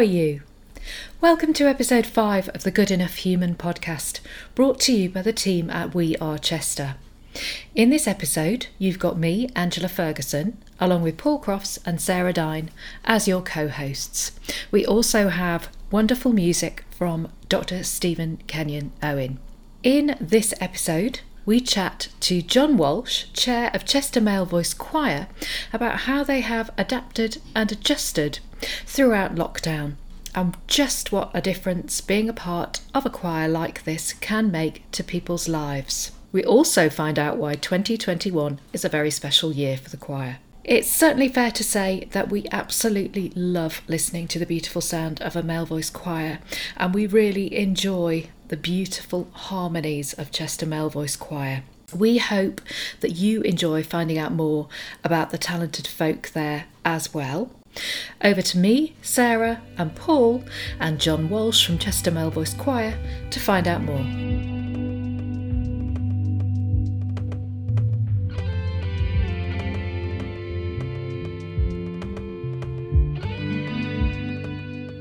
Are you? Welcome to episode 5 of the Good Enough Human podcast, brought to you by the team at We Are Chester. In this episode, you've got me, Angela Ferguson, along with Paul Crofts and Sarah Dyne as your co hosts. We also have wonderful music from Dr. Stephen Kenyon Owen. In this episode, we chat to John Walsh, Chair of Chester Male Voice Choir, about how they have adapted and adjusted throughout lockdown and just what a difference being a part of a choir like this can make to people's lives. We also find out why 2021 is a very special year for the choir. It's certainly fair to say that we absolutely love listening to the beautiful sound of a male voice choir, and we really enjoy the beautiful harmonies of Chester Male Voice Choir. We hope that you enjoy finding out more about the talented folk there as well. Over to me, Sarah, and Paul, and John Walsh from Chester Male Voice Choir to find out more.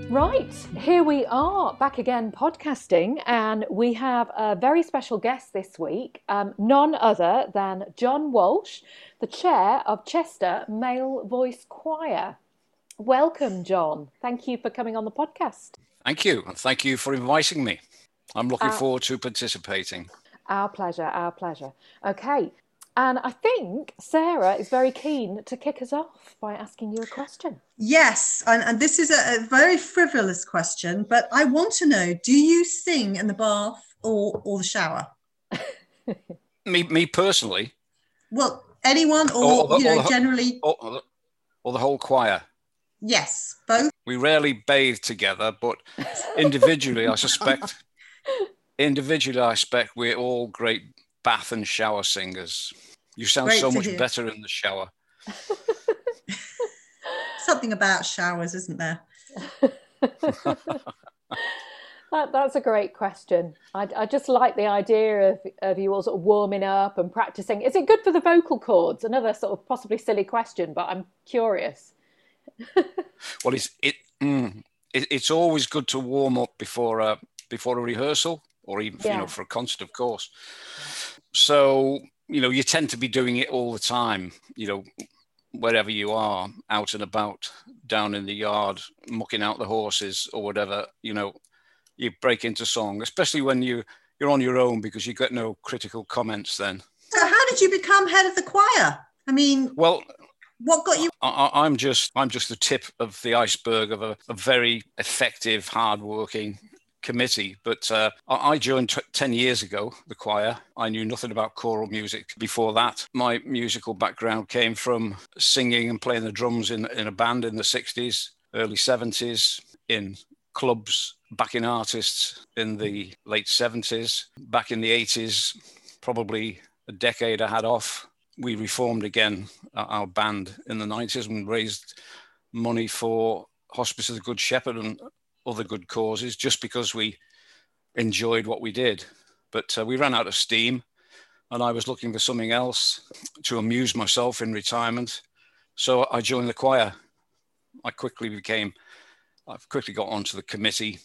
Right, here we are back again podcasting, and we have a very special guest this week, um, none other than John Walsh, the chair of Chester Male Voice Choir. Welcome, John. Thank you for coming on the podcast. Thank you. And thank you for inviting me. I'm looking uh, forward to participating. Our pleasure, our pleasure. Okay. And I think Sarah is very keen to kick us off by asking you a question. Yes, and, and this is a, a very frivolous question, but I want to know do you sing in the bath or, or the shower? me, me personally? Well, anyone or, or, or the, you know, generally. Or, or the whole choir? Yes, both. We rarely bathe together, but individually, I suspect. Individually, I expect we're all great bath and shower singers. You sound great so much hear. better in the shower. Something about showers, isn't there? That, that's a great question. I, I, just like the idea of, of you all sort of warming up and practicing. Is it good for the vocal cords? Another sort of possibly silly question, but I'm curious. well, it's it, mm, it, it's always good to warm up before a before a rehearsal or even yeah. you know for a concert, of course. So you know you tend to be doing it all the time. You know wherever you are, out and about, down in the yard, mucking out the horses or whatever. You know you break into song, especially when you you're on your own because you get no critical comments then. So how did you become head of the choir? I mean, well, what got you? I, am just I'm just the tip of the iceberg of a, a very effective, hardworking committee. But uh, I joined t- 10 years ago, the choir. I knew nothing about choral music before that. My musical background came from singing and playing the drums in, in a band in the 60s, early 70s, in clubs, backing artists in the late 70s, back in the 80s, probably a decade I had off we reformed again our band in the 90s and raised money for Hospice of the Good Shepherd and other good causes just because we enjoyed what we did. But uh, we ran out of steam and I was looking for something else to amuse myself in retirement. So I joined the choir. I quickly became, I've quickly got onto the committee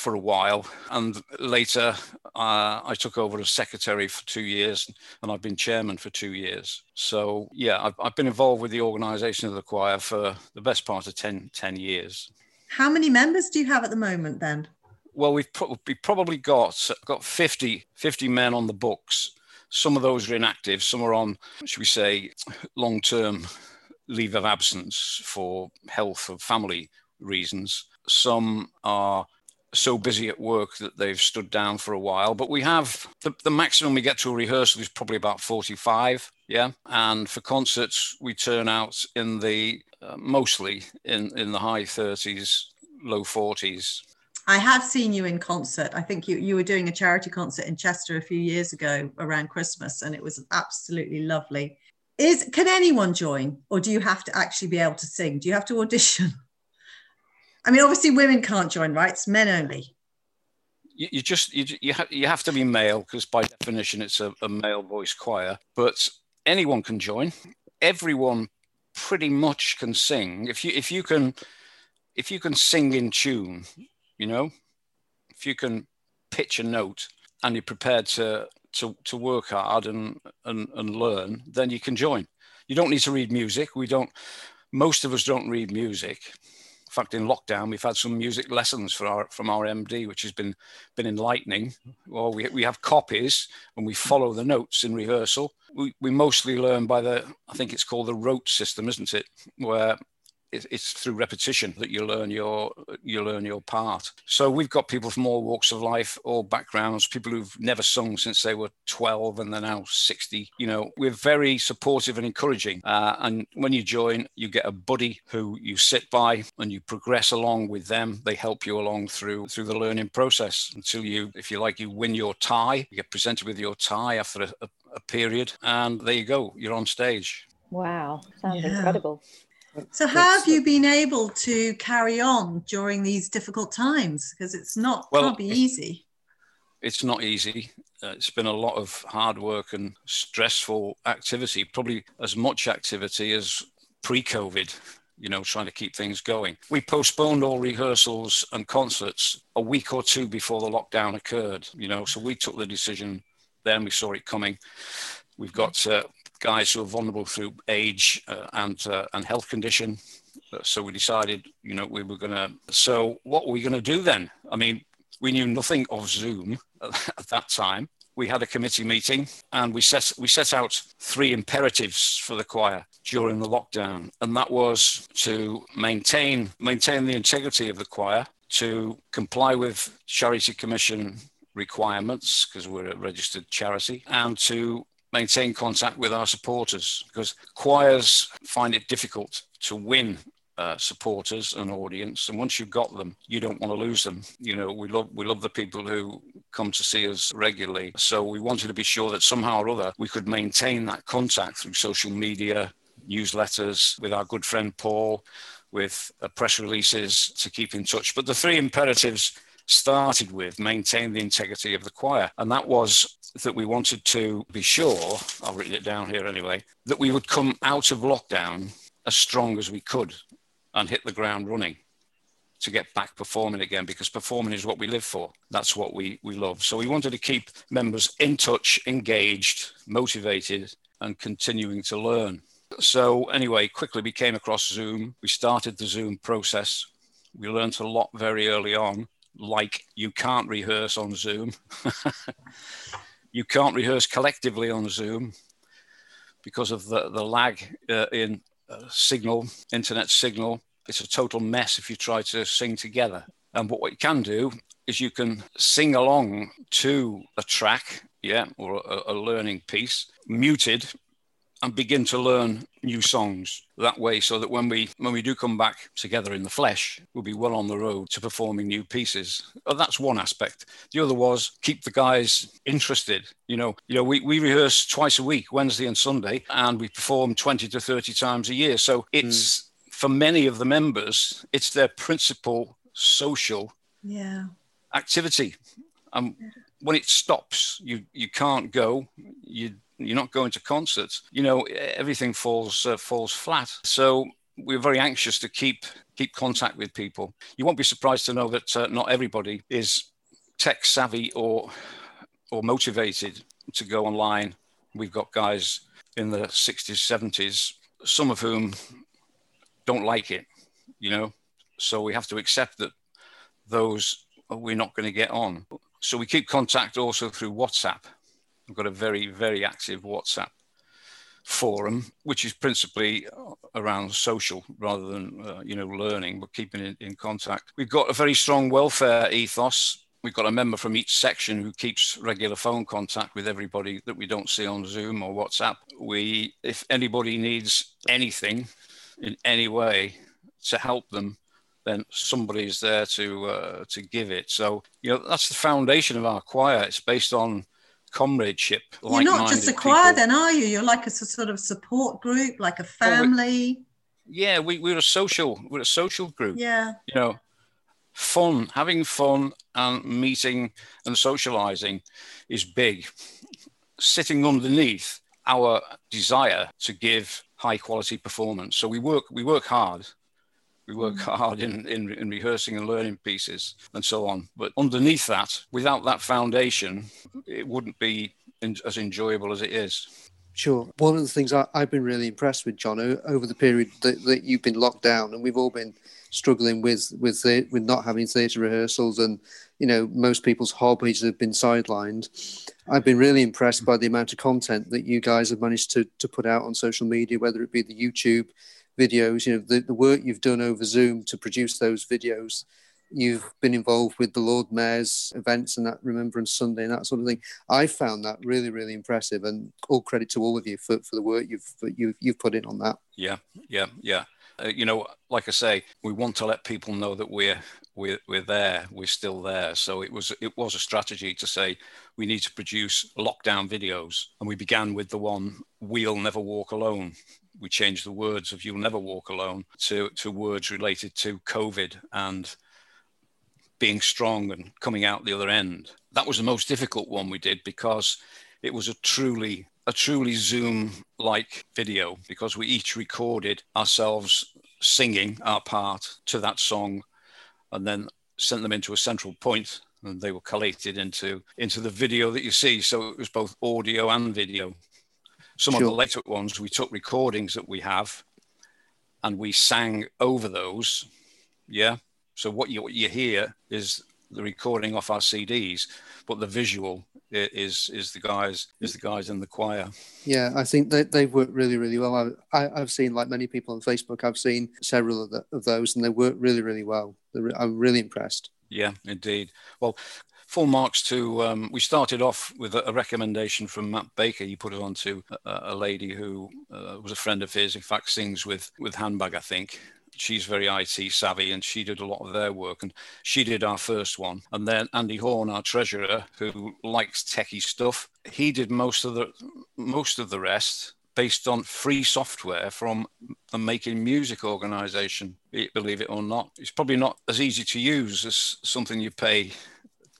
for a while. And later, uh, I took over as secretary for two years, and I've been chairman for two years. So, yeah, I've, I've been involved with the organization of the choir for the best part of 10, 10 years. How many members do you have at the moment then? Well, we've, pro- we've probably got, got 50, 50 men on the books. Some of those are inactive, some are on, should we say, long term leave of absence for health or family reasons. Some are so busy at work that they've stood down for a while. But we have the, the maximum we get to a rehearsal is probably about 45. Yeah. And for concerts, we turn out in the uh, mostly in, in the high 30s, low 40s. I have seen you in concert. I think you, you were doing a charity concert in Chester a few years ago around Christmas, and it was absolutely lovely. Is can anyone join, or do you have to actually be able to sing? Do you have to audition? I mean, obviously, women can't join, right? It's men only. You, you just you you, ha- you have to be male because by definition it's a, a male voice choir. But anyone can join. Everyone pretty much can sing. If you if you can if you can sing in tune, you know, if you can pitch a note and you're prepared to to, to work hard and, and and learn, then you can join. You don't need to read music. We don't. Most of us don't read music. In fact, in lockdown, we've had some music lessons for our, from our MD, which has been been enlightening. Well, we, we have copies and we follow the notes in rehearsal. We, we mostly learn by the, I think it's called the rote system, isn't it? Where it's through repetition that you learn your you learn your part. So we've got people from all walks of life, all backgrounds, people who've never sung since they were 12 and they're now 60. You know, we're very supportive and encouraging. Uh, and when you join, you get a buddy who you sit by and you progress along with them. They help you along through through the learning process until you, if you like, you win your tie. You get presented with your tie after a, a, a period, and there you go. You're on stage. Wow, sounds yeah. incredible. So, how have you been able to carry on during these difficult times? Because it's not well, can't be easy. It's not easy. Uh, it's been a lot of hard work and stressful activity. Probably as much activity as pre-COVID. You know, trying to keep things going. We postponed all rehearsals and concerts a week or two before the lockdown occurred. You know, so we took the decision. Then we saw it coming. We've got uh, guys who are vulnerable through age uh, and uh, and health condition. So we decided, you know, we were going to. So what were we going to do then? I mean, we knew nothing of Zoom at that time. We had a committee meeting and we set we set out three imperatives for the choir during the lockdown, and that was to maintain maintain the integrity of the choir, to comply with Charity Commission requirements because we're a registered charity, and to maintain contact with our supporters because choirs find it difficult to win uh, supporters and audience and once you've got them you don't want to lose them. You know we love we love the people who come to see us regularly so we wanted to be sure that somehow or other we could maintain that contact through social media newsletters with our good friend paul with uh, press releases to keep in touch. But the three imperatives started with maintain the integrity of the choir and that was that we wanted to be sure, I've written it down here anyway, that we would come out of lockdown as strong as we could and hit the ground running to get back performing again because performing is what we live for. That's what we, we love. So we wanted to keep members in touch, engaged, motivated, and continuing to learn. So, anyway, quickly we came across Zoom. We started the Zoom process. We learned a lot very early on, like you can't rehearse on Zoom. you can't rehearse collectively on Zoom because of the, the lag uh, in uh, signal, internet signal. It's a total mess if you try to sing together. And what, what you can do is you can sing along to a track, yeah, or a, a learning piece, muted and begin to learn new songs that way so that when we when we do come back together in the flesh we'll be well on the road to performing new pieces. Oh, that's one aspect. The other was keep the guys interested. You know you know we, we rehearse twice a week wednesday and sunday and we perform 20 to 30 times a year. So it's mm. for many of the members it's their principal social yeah. activity. And when it stops you you can't go. You you're not going to concerts, you know, everything falls uh, falls flat. So we're very anxious to keep keep contact with people. You won't be surprised to know that uh, not everybody is tech savvy or or motivated to go online. We've got guys in the 60s, 70s, some of whom don't like it, you know. So we have to accept that those we're not going to get on. So we keep contact also through WhatsApp. We've got a very, very active WhatsApp forum, which is principally around social rather than, uh, you know, learning, but keeping in, in contact. We've got a very strong welfare ethos. We've got a member from each section who keeps regular phone contact with everybody that we don't see on Zoom or WhatsApp. We, if anybody needs anything in any way to help them, then somebody's there to uh, to give it. So you know that's the foundation of our choir. It's based on comradeship. You're not just a choir, people. then, are you? You're like a sort of support group, like a family. Well, yeah, we, we're a social. We're a social group. Yeah. You know, fun, having fun, and meeting and socializing is big. Sitting underneath our desire to give high quality performance. So we work we work hard. We work mm. hard in, in, in rehearsing and learning pieces and so on. But underneath that, without that foundation, it wouldn't be in, as enjoyable as it is. Sure. One of the things I, have been really impressed with, John, over the period that, that, you've been locked down, and we've all been struggling with with the, with not having theatre rehearsals, and you know most people's hobbies have been sidelined. I've been really impressed by the amount of content that you guys have managed to to put out on social media, whether it be the YouTube videos, you know, the, the work you've done over Zoom to produce those videos you've been involved with the Lord Mayor's events and that Remembrance Sunday and that sort of thing. I found that really, really impressive, and all credit to all of you for, for the work you've you've you've put in on that. Yeah, yeah, yeah. Uh, you know, like I say, we want to let people know that we're we're we're there, we're still there. So it was it was a strategy to say we need to produce lockdown videos, and we began with the one "We'll Never Walk Alone." We changed the words of "You'll Never Walk Alone" to to words related to COVID and being strong and coming out the other end. That was the most difficult one we did because it was a truly a truly Zoom like video because we each recorded ourselves singing our part to that song and then sent them into a central point and they were collated into into the video that you see so it was both audio and video some sure. of the later ones we took recordings that we have and we sang over those yeah so what you, what you hear is the recording off our CDs, but the visual is is the guys is the guys in the choir. Yeah, I think they they've worked really really well. I, I have seen like many people on Facebook. I've seen several of, the, of those, and they work really really well. Re- I'm really impressed. Yeah, indeed. Well, full marks to. Um, we started off with a, recommendation from Matt Baker. He put it on to a, a lady who uh, was a friend of his. In fact, sings with with Handbag, I think she's very IT savvy and she did a lot of their work and she did our first one. And then Andy Horn, our treasurer, who likes techie stuff, he did most of the most of the rest based on free software from the Making Music organization, believe it or not. It's probably not as easy to use as something you pay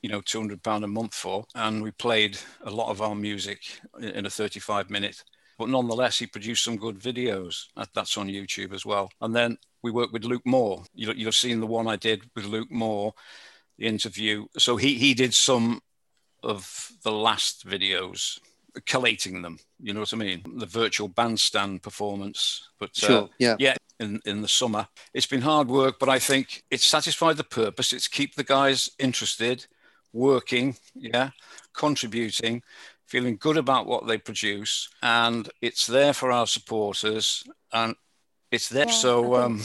you know, £200 a month for. And we played a lot of our music in a 35 minute but nonetheless, he produced some good videos. That's on YouTube as well. And then we worked with Luke Moore. You, you've seen the one I did with Luke Moore, the interview. So he he did some of the last videos, collating them. You know what I mean? The virtual bandstand performance. But uh, sure, uh, yeah, yeah. In, in the summer, it's been hard work, but I think it's satisfied the purpose. It's keep the guys interested, working, yeah, contributing, feeling good about what they produce, and it's there for our supporters. And it's there. Yeah, so um,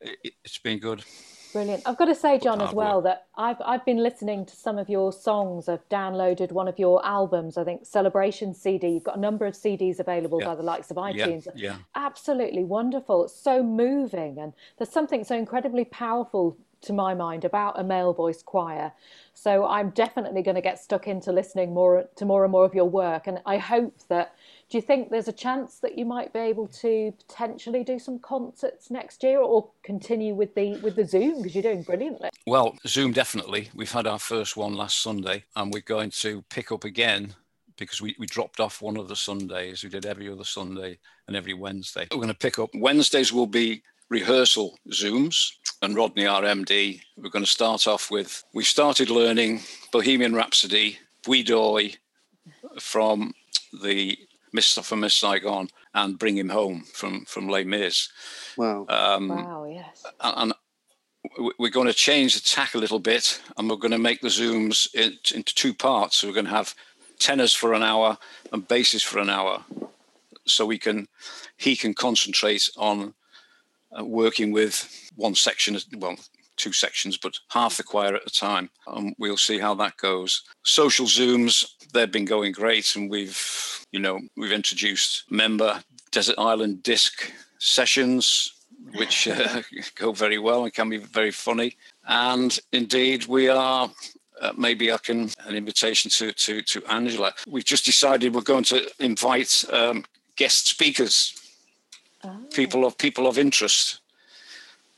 it, has been good. Brilliant. I've got to say, John, as well, that I've I've been listening to some of your songs. I've downloaded one of your albums. I think Celebration CD. You've got a number of CDs available yeah. by the likes of iTunes. Yeah. yeah. Absolutely wonderful. It's so moving, and there's something so incredibly powerful to my mind about a male voice choir. So I'm definitely going to get stuck into listening more to more and more of your work, and I hope that do you think there's a chance that you might be able to potentially do some concerts next year, or continue with the with the Zoom because you're doing brilliantly? Well, Zoom definitely. We've had our first one last Sunday, and we're going to pick up again because we, we dropped off one of the Sundays. We did every other Sunday and every Wednesday. We're going to pick up Wednesdays will be rehearsal Zooms. And Rodney, our MD, we're going to start off with we started learning Bohemian Rhapsody, Bwi from the Miss from Miss Saigon and bring him home from from Les Mis. Wow! Um, wow! Yes. And we're going to change the tack a little bit, and we're going to make the zooms into two parts. So we're going to have tenors for an hour and basses for an hour, so we can he can concentrate on uh, working with one section, well, two sections, but half the choir at a time. And we'll see how that goes. Social Zooms, they've been going great. And we've, you know, we've introduced member Desert Island disc sessions, which uh, go very well and can be very funny. And indeed, we are. Uh, maybe I can an invitation to, to to Angela. We've just decided we're going to invite um, guest speakers, oh. people of people of interest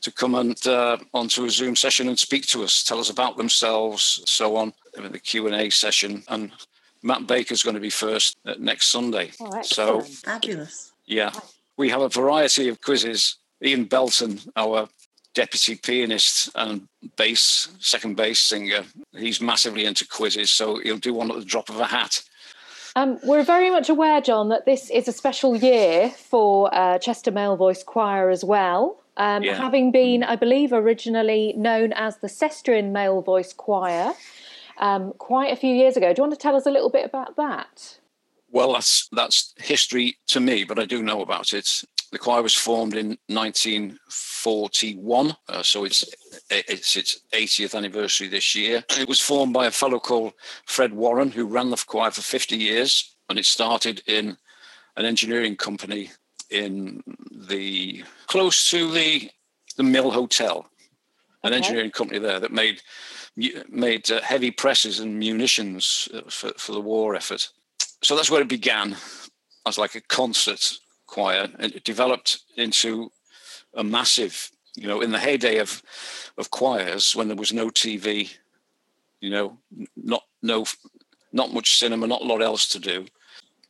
to come and uh, onto a Zoom session and speak to us, tell us about themselves, so on. In the Q and A session, and Matt Baker's going to be first next Sunday. Oh, so fabulous! Yeah, we have a variety of quizzes. Ian Belton, our deputy pianist and bass, second bass singer. He's massively into quizzes, so he'll do one at the drop of a hat. Um, we're very much aware, John, that this is a special year for uh, Chester Male Voice Choir as well. Um, Yeah. Having been, I believe, originally known as the Cestrian Male Voice Choir um, quite a few years ago. Do you want to tell us a little bit about that? Well, that's that's history to me, but I do know about it. The choir was formed in 1941, uh, so it's it's its 80th anniversary this year. It was formed by a fellow called Fred Warren, who ran the choir for 50 years, and it started in an engineering company in the close to the the Mill Hotel, an Okay. engineering company there that made made uh, heavy presses and munitions uh, for, for the war effort so that's where it began as like a concert choir and it developed into a massive you know in the heyday of of choirs when there was no tv you know not no not much cinema not a lot else to do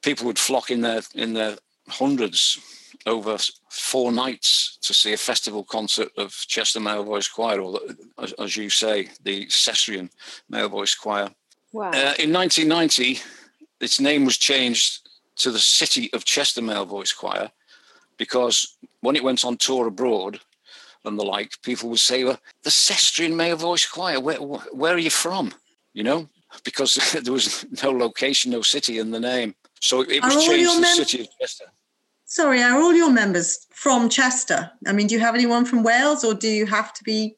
people would flock in their in their hundreds over four nights to see a festival concert of Chester Male Voice Choir, or the- as, as you say, the Cestrian Male Voice Choir. Wow. Uh, in 1990, its name was changed to the City of Chester Male Voice Choir because when it went on tour abroad and the like, people would say, well, the Cestrian Male Voice Choir, where, where are you from? You know, because there was no location, no city in the name. So it was changed to the City of Chester. Sorry, are all your members from Chester? I mean, do you have anyone from Wales or do you have to be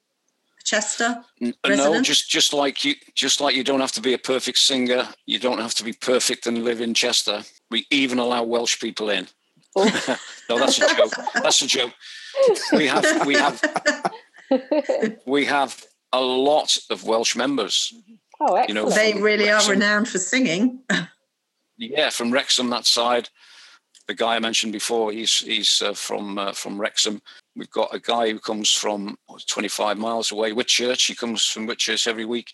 Chester? N- No, Resident? just just like you, just like you don't have to be a perfect singer, you don't have to be perfect and live in Chester. We even allow Welsh people in. Oh. no, that's a joke. That's a joke. We have we have we have a lot of Welsh members. oh, excellent. you know, They really are renowned for singing. Yeah, from Wrexham that side. The guy I mentioned before, he's he's uh, from uh, from Wrexham. We've got a guy who comes from 25 miles away, Whitchurch. He comes from Whitchurch every week,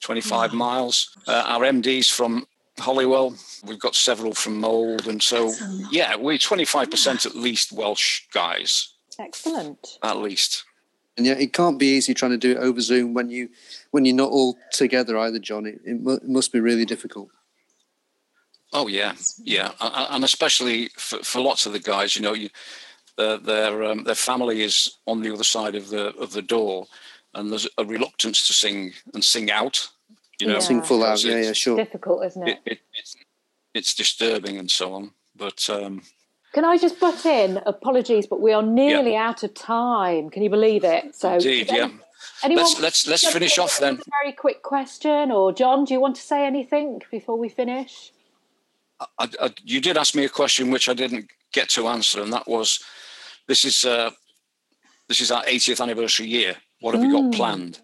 25 Wow. miles. Uh, our MD's from Holywell. We've got several from Mold, and so That's a lot. yeah, we're 25% at least Welsh guys, Excellent. at least. And yeah, it can't be easy trying to do it over Zoom when you when you're not all together either, John. It, it, mu- it must be really difficult. Oh yeah, yeah, A- a- and especially for, for lots of the guys, you know, you, their their um, their family is on the other side of the of the door, and there's a reluctance to sing and sing out. You know, Yeah. Sing full out, yeah, it's- yeah, sure. Difficult, isn't it, it? it, it's it's disturbing and so on. But um, Can I just butt in? Apologies, but we are nearly out of time. Can you believe it? So, indeed, yeah. any- anyone Let's let's let's finish off then. very quick question, or John, do you want to say anything before we finish? I, I, you did ask me a question which I didn't get to answer, and that was, this is uh, this is our 80th anniversary year. What have we got Mm. planned?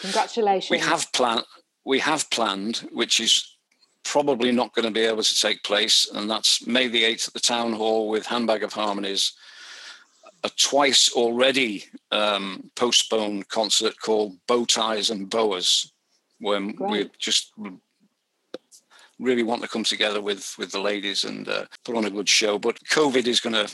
Congratulations. we have planned we have planned which is probably not going to be able to take place and that's may the 8th at the town hall with handbag of harmonies a twice already um, postponed concert called bow ties and boas when we Great. just really want to come together with with the ladies and uh, put on a good show but covid is going to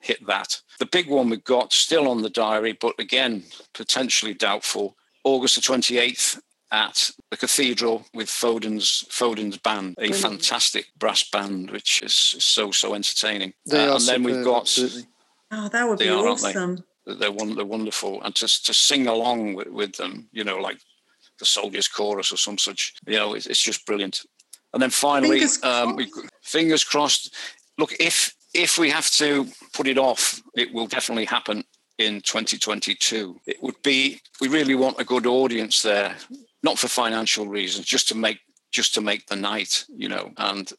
hit that the big one we've got still on the diary but again potentially doubtful August the 28th at the cathedral with Foden's Foden's band, a Brilliant. fantastic brass band, which is so so entertaining. They Uh, are and then we've got absolutely. Oh, that would They be are, aren't they? awesome. they're one they're wonderful, and to to sing along with, with them, you know, like the Soldiers Chorus or some such, you know, it's, it's just brilliant. And then finally, Fingers um, we, fingers crossed. Look, if if we have to put it off, it will definitely happen in 2022. It would be we really want a good audience there, not for financial reasons, just to make just to make the night, you know, and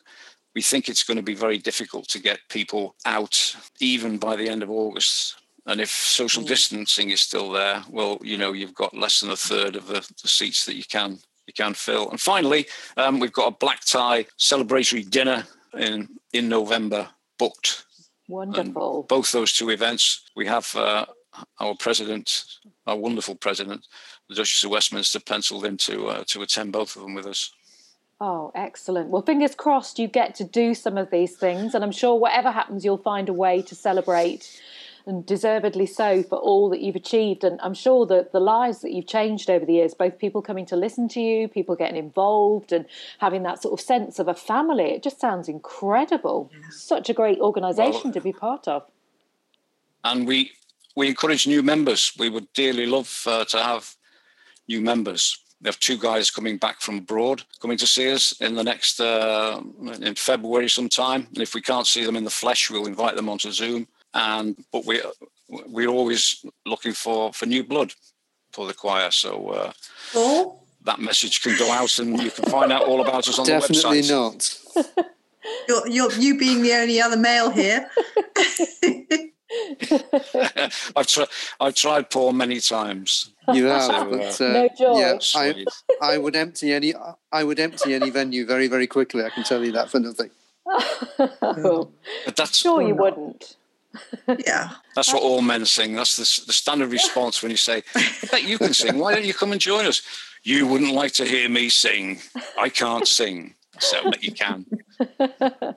we think it's going to be very difficult to get people out even by the end of August. And if social Mm. distancing is still there, well, you know, you've got less than a third of the, the seats that you can you can fill. And finally, um, we've got a black tie celebratory dinner in in November booked. Wonderful. Both those two events, we have uh, our president, our wonderful president, the Duchess of Westminster, penciled in to uh, to attend both of them with us. Oh, excellent. Well, fingers crossed you get to do some of these things. And I'm sure whatever happens, you'll find a way to celebrate and deservedly so for all that you've achieved. And I'm sure that the lives that you've changed over the years, both people coming to listen to you, people getting involved, and having that sort of sense of a family, it just sounds incredible. Yeah. Such a great organisation well, to be part of. And we we encourage new members. We would dearly love uh, to have new members. We have two guys coming back from abroad, coming to see us in the next uh, in February sometime. And if we can't see them in the flesh, we'll invite them onto Zoom. And but we we're always looking for for new blood for the choir. So uh, oh. that message can go out, and you can find out all about us on Definitely the website. Definitely not. you're, you're, you being the only other male here. I've tried. I've tried Paul many times. You have, so, but, uh, no joy. Yeah, I, I, would empty any. I would empty any venue very, very quickly. I can tell you that for nothing. oh, but that's sure you wouldn't. Yeah, that's what all men sing. That's the, the standard response when you say, "I bet you can sing. Why don't you come and join us?" You wouldn't like to hear me sing. I can't sing, so but you can.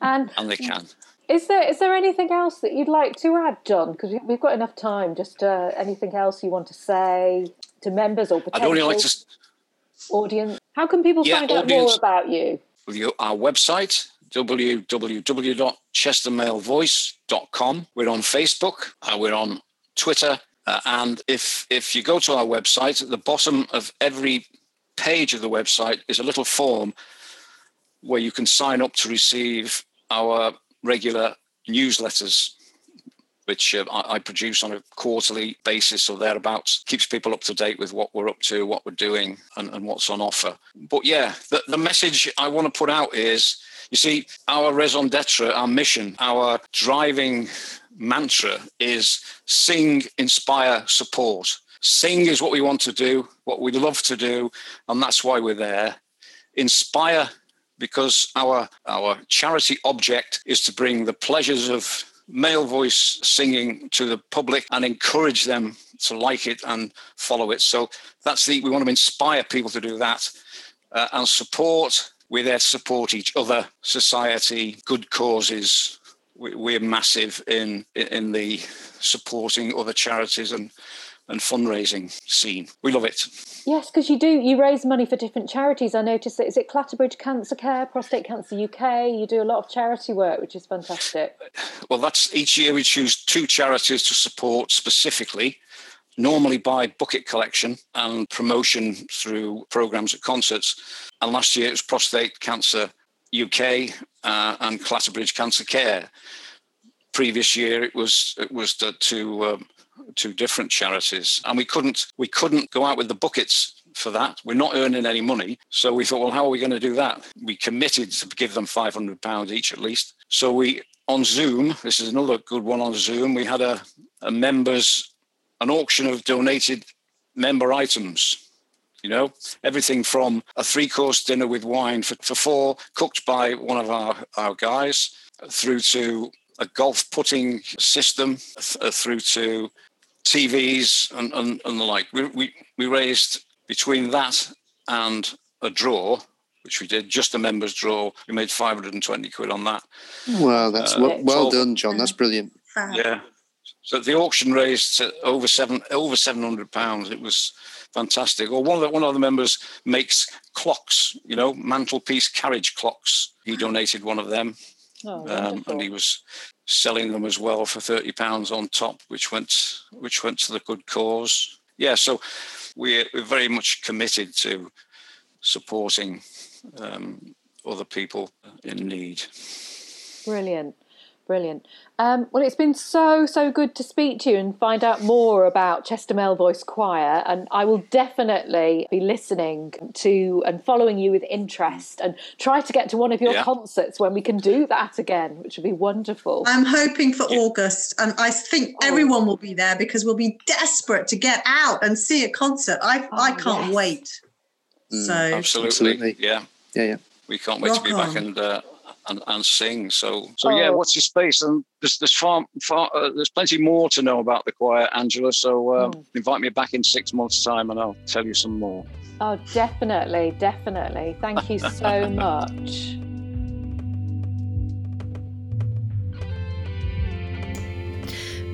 and and they can. Is there is there anything else that you'd like to add, John? Because we've got enough time. Just uh, anything else you want to say to members or potential I'd only like to... audience? How can people yeah, find audience, out more about you? Our website www.chestermalevoice.com. We're on Facebook. Uh, we're on Twitter. Uh, and if if you go to our website, at the bottom of every page of the website is a little form where you can sign up to receive our regular newsletters which uh, I, I, produce on a quarterly basis or thereabouts, keeps people up to date with what we're up to, what we're doing, and, and what's on offer. But yeah, the, the message I want to put out is you see, our raison d'etre, our mission, our driving mantra is sing, inspire, support. Sing is what we want to do, what we love to do, and that's why we're there. Inspire because our our charity object is to bring the pleasures of male voice singing to the public and encourage them to like it and follow it. So that's the we want to inspire people to do that uh, and support. We're there to support each other, society, good causes. We're massive in in the supporting other charities and and fundraising scene. We love it. Yes, because you do. You raise money for different charities. I noticed that is it Clatterbridge Cancer Care, Prostate Cancer UK. You do a lot of charity work, which is fantastic. Well, that's each year we choose two charities to support specifically. Normally by bucket collection and promotion through programs at concerts. And last year it was Prostate Cancer UK uh, and Clatterbridge Cancer Care. Previous year it was it was to, to um, to different charities, and we couldn't we couldn't go out with the buckets for that. We're not earning any money, so we thought, well, how are we going to do that? We committed to give them five hundred pounds each at least. So we on Zoom. This is another good one on Zoom. We had a, a members an auction of donated member items you know everything from a three course dinner with wine for, for four cooked by one of our, our guys through to a golf putting system th- uh, through to TVs and, and, and the like. We, we, we raised between that and a draw, which we did, just a members draw. We made 520 quid on that. Wow, that's uh, well, well done, John. That's brilliant. Yeah. So the auction raised over seven over seven hundred pounds. It was fantastic. Or one of the, one of the members makes clocks, you know, mantelpiece carriage clocks. He donated one of them. Oh, um, and he was selling them as well for thirty pounds on top, which went which went to the good cause. Yeah, so we're, we're very much committed to supporting um, other people in need. Brilliant. Brilliant. Um, well, it's been so, so good to speak to you and find out more about Chester Male Voice Choir. And I will definitely be listening to and following you with interest and try to get to one of your yeah. concerts when we can do that again, which would be wonderful. I'm hoping for yeah. August. And I think oh. everyone will be there because we'll be desperate to get out and see a concert. I, oh, I can't yes. wait. Mm, so, absolutely. absolutely. Yeah. Yeah, yeah. We can't wait Rock to be on. back and. Uh, and, and sing. So so yeah, oh. what's your space? And there's there's far, far uh, there's plenty more to know about the choir, Angela. So uh, invite me back in six months' time, and I'll tell you some more. Oh, definitely, definitely. Thank you so much.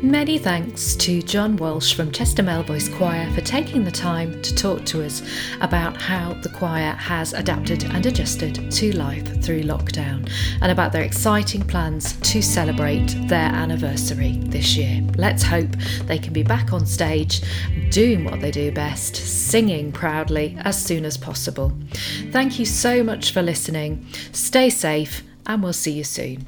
Many thanks to John Walsh from Chester Voice Choir for taking the time to talk to us about how the choir has adapted and adjusted to life through lockdown and about their exciting plans to celebrate their anniversary this year. Let's hope they can be back on stage doing what they do best, singing proudly as soon as possible. Thank you so much for listening. Stay safe and we'll see you soon.